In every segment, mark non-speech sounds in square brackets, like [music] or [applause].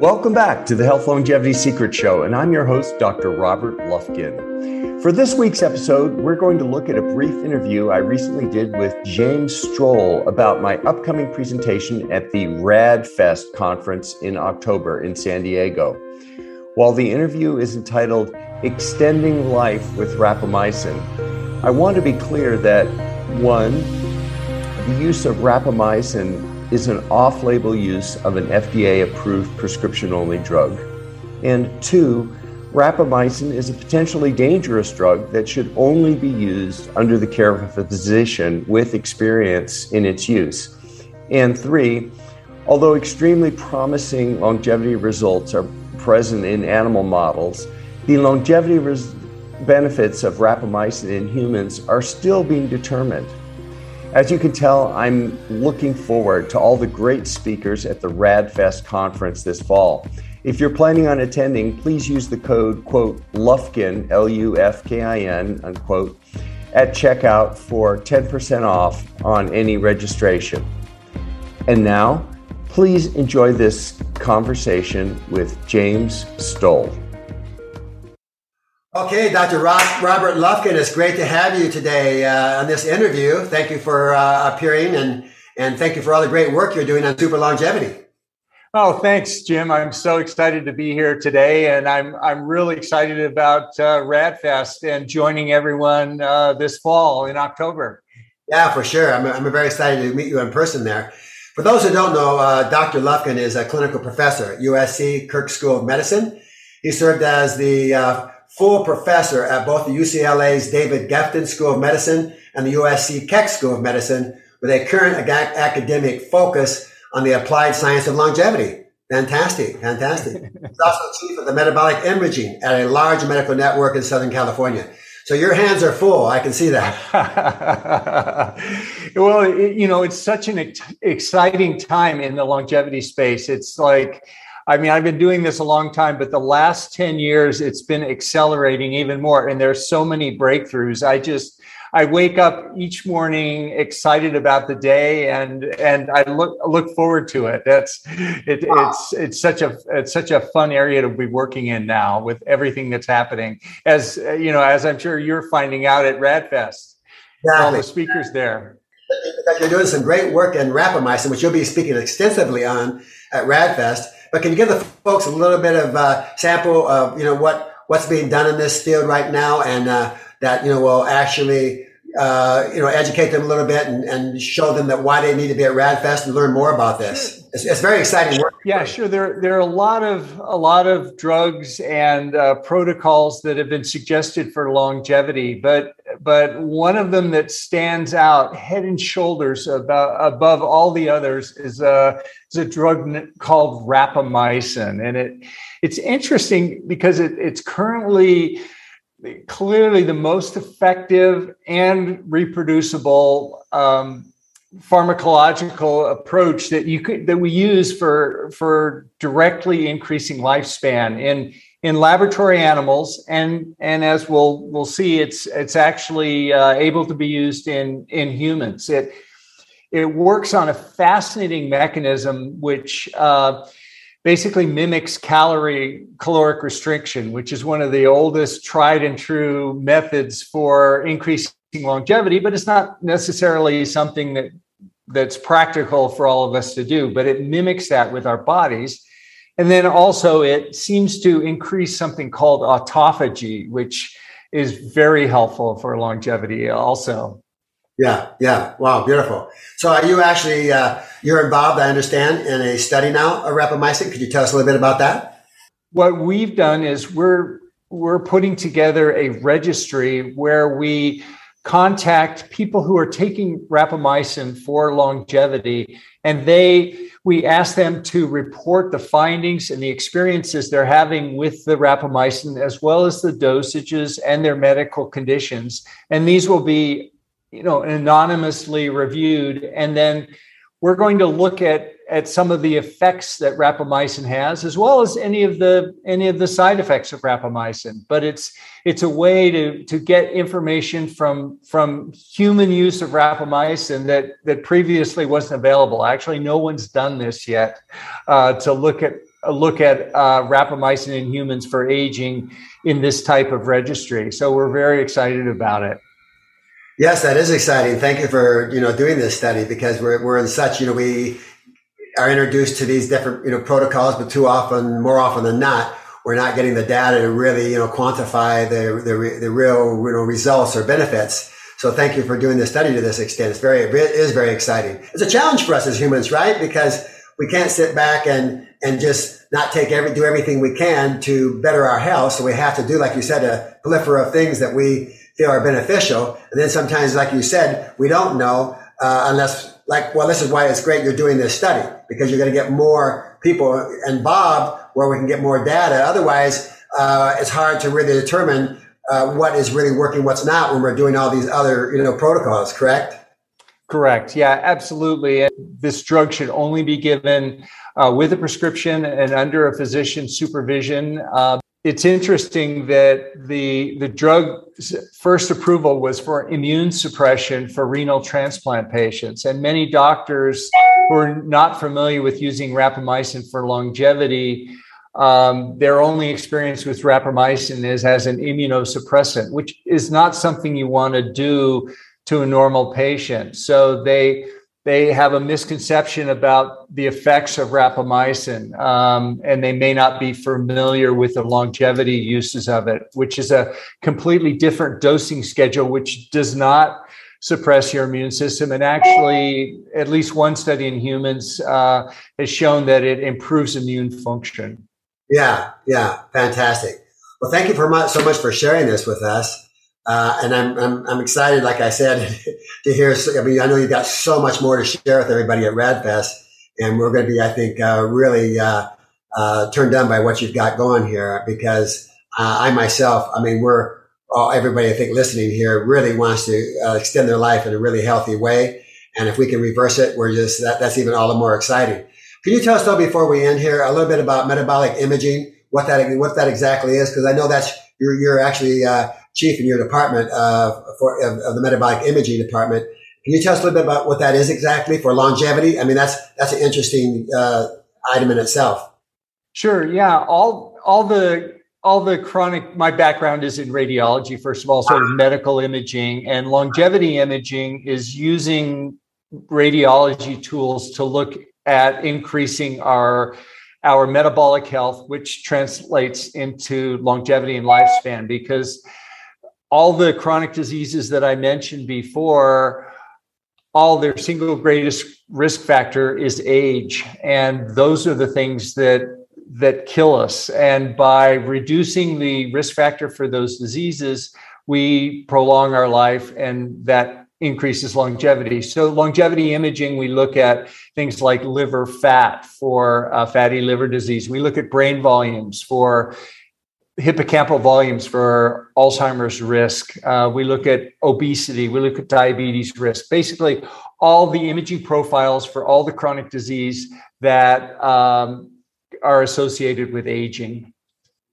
Welcome back to the Health Longevity Secret Show, and I'm your host, Dr. Robert Lufkin. For this week's episode, we're going to look at a brief interview I recently did with James Strole about my upcoming presentation at the RAADFEST conference in October in San Diego. While the interview is entitled Extending Life with Rapamycin, I want to be clear that one, the use of rapamycin is an off label use of an FDA approved prescription only drug. And two, rapamycin is a potentially dangerous drug that should only be used under the care of a physician with experience in its use. And three, although extremely promising longevity results are present in animal models, the longevity res- benefits of rapamycin in humans are still being determined. As you can tell, I'm looking forward to all the great speakers at the RAADFEST conference this fall. If you're planning on attending, please use the code, quote, Lufkin, L U F K I N, unquote, at checkout for 10% off on any registration. And now, please enjoy this conversation with James Strole. Okay, Dr. Robert Lufkin, it's great to have you today uh, on this interview. Thank you for uh, appearing and, and thank you for all the great work you're doing on super longevity. Oh, thanks, Jim. I'm so excited to be here today, and I'm I'm really excited about uh, RAADFEST and joining everyone uh, this fall in October. Yeah, for sure. I'm, I'm very excited to meet you in person there. For those who don't know, uh, Dr. Lufkin is a clinical professor at USC Keck School of Medicine. He served as the uh, full professor at both the UCLA's David Geffen School of Medicine and the USC Keck School of Medicine with a current academic focus on the applied science of longevity. Fantastic, fantastic. [laughs] He's also chief of the metabolic imaging at a large medical network in Southern California. So your hands are full. I can see that. [laughs] well, it, you know, it's such an ex- exciting time in the longevity space. It's like, I mean, I've been doing this a long time, but the last 10 years, it's been accelerating even more. And there's so many breakthroughs. I just, I wake up each morning excited about the day and and I look look forward to it. That's it, it's it's such a it's such a fun area to be working in now with everything that's happening. As you know, as I'm sure you're finding out at RAADFEST, exactly. all the speakers there. You're doing some great work in rapamycin, which you'll be speaking extensively on at RAADFEST. But can you give the folks a little bit of uh, sample of you know what what's being done in this field right now, and uh, that you know will actually uh, you know educate them a little bit and, and show them that why they need to be at RAADFEST and learn more about this. It's, it's very exciting work. Yeah, sure. There there are a lot of a lot of drugs and uh, protocols that have been suggested for longevity, but but one of them that stands out head and shoulders about, above all the others is a, is a drug called rapamycin. And it, it's interesting because it, it's currently clearly the most effective and reproducible um, pharmacological approach that you could that we use for for directly increasing lifespan in in laboratory animals, and and as we'll we'll see, it's it's actually uh, able to be used in in humans. It it works on a fascinating mechanism which. Uh, basically mimics calorie caloric restriction, which is one of the oldest tried and true methods for increasing longevity, but it's not necessarily something that that's practical for all of us to do, but it mimics that with our bodies. And then also, it seems to increase something called autophagy, which is very helpful for longevity, also. Yeah, yeah. Wow, beautiful. So, are you actually uh, you're involved? I understand in a study now of rapamycin. Could you tell us a little bit about that? What we've done is we're we're putting together a registry where we contact people who are taking rapamycin for longevity and they we ask them to report the findings and the experiences they're having with the rapamycin as well as the dosages and their medical conditions and these will be you know anonymously reviewed and then we're going to look at at some of the effects that rapamycin has, as well as any of the any of the side effects of rapamycin. But it's it's a way to to get information from from human use of rapamycin that that previously wasn't available. Actually, no one's done this yet uh, to look at look at uh, rapamycin in humans for aging in this type of registry. So we're very excited about it. Yes, that is exciting. Thank you for you know doing this study because we're we're in such you know we are introduced to these different you know protocols, but too often, more often than not, we're not getting the data to really you know quantify the the, the real you know results or benefits. So thank you for doing this study to this extent. It's very it is very exciting. It's a challenge for us as humans, right? Because we can't sit back and and just not take every do everything we can to better our health. So we have to do, like you said, a plethora of things that we feel are beneficial. And then sometimes, like you said, we don't know uh, unless, like, well, this is why it's great you're doing this study because you're going to get more people Bob where we can get more data. Otherwise, uh, it's hard to really determine uh, what is really working, what's not when we're doing all these other, you know, protocols. Correct? Correct. Yeah, absolutely. This drug should only be given uh, with a prescription and under a physician supervision. Uh, it's interesting that the the drug's first approval was for immune suppression for renal transplant patients, and many doctors who are not familiar with using rapamycin for longevity. Um, their only experience with rapamycin is as an immunosuppressant, which is not something you want to do to a normal patient. So they they have a misconception about the effects of rapamycin, um, and they may not be familiar with the longevity uses of it, which is a completely different dosing schedule, which does not suppress your immune system. And actually, at least one study in humans uh, has shown that it improves immune function. Yeah, yeah, fantastic. Well, thank you for much, so much for sharing this with us. Uh, and I'm, I'm, I'm, excited, like I said, [laughs] to hear. I mean, I know you've got so much more to share with everybody at RAADFEST, and we're going to be, I think, uh, really uh, uh, turned on by what you've got going here. Because uh, I myself, I mean, we're all, everybody I think listening here really wants to uh, extend their life in a really healthy way, and if we can reverse it, we're just that, that's even all the more exciting. Can you tell us though, before we end here, a little bit about metabolic imaging, what that what that exactly is? Because I know that's you're you're actually chief in your department uh, for of, of, the metabolic imaging department. Can you tell us a little bit about what that is exactly for longevity? I mean, that's that's an interesting uh, item in itself. Sure. Yeah. All all the all the chronic. My background is in radiology. First of all, sort of medical imaging and longevity imaging is using radiology tools to look at increasing our our metabolic health, which translates into longevity and lifespan because all the chronic diseases that I mentioned before, all their single greatest risk factor is age. And those are the things that that kill us. And by reducing the risk factor for those diseases, we prolong our life and that increases longevity. So, longevity imaging, we look at things like liver fat for uh, fatty liver disease. We look at brain volumes for hippocampal volumes for Alzheimer's risk. Uh, we look at obesity. We look at diabetes risk. Basically, all the imaging profiles for all the chronic disease that um, are associated with aging.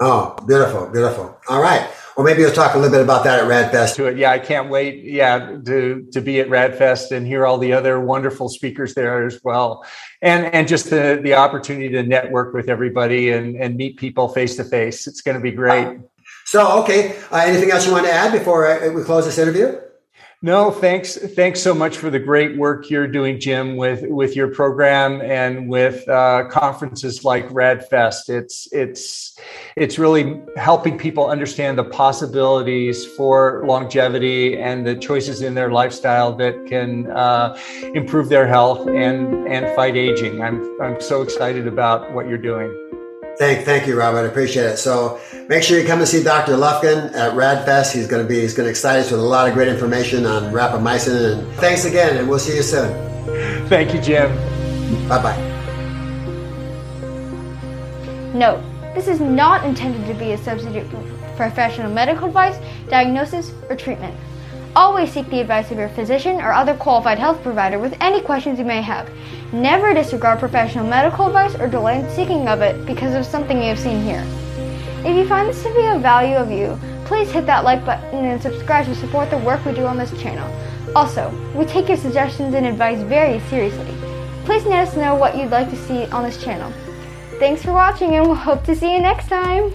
Oh, beautiful, beautiful. All right. Well, maybe you'll talk a little bit about that at RAADFEST. To it, yeah, I can't wait. Yeah, to to be at RAADFEST and hear all the other wonderful speakers there as well, and and just the the opportunity to network with everybody and and meet people face to face. It's going to be great. So, okay, uh, anything else you want to add before uh, we close this interview? No, thanks. Thanks so much for the great work you're doing, Jim, with with your program and with uh, conferences like RAADFEST. It's it's it's really helping people understand the possibilities for longevity and the choices in their lifestyle that can uh, improve their health and and fight aging. I'm I'm so excited about what you're doing. Thank, thank you, Robert. I appreciate it. So make sure you come and see Dr. Lufkin at RAADFEST. He's going to be, he's going to excite us with a lot of great information on rapamycin. And thanks again, and we'll see you soon. Thank you, Jim. Bye bye. Note: This is not intended to be a substitute for professional medical advice, diagnosis, or treatment. Always seek the advice of your physician or other qualified health provider with any questions you may have. Never disregard professional medical advice or delay seeking of it because of something you have seen here. If you find this to be of value of you, please hit that like button and subscribe to support the work we do on this channel. Also, we take your suggestions and advice very seriously. Please let us know what you'd like to see on this channel. Thanks for watching and we'll hope to see you next time.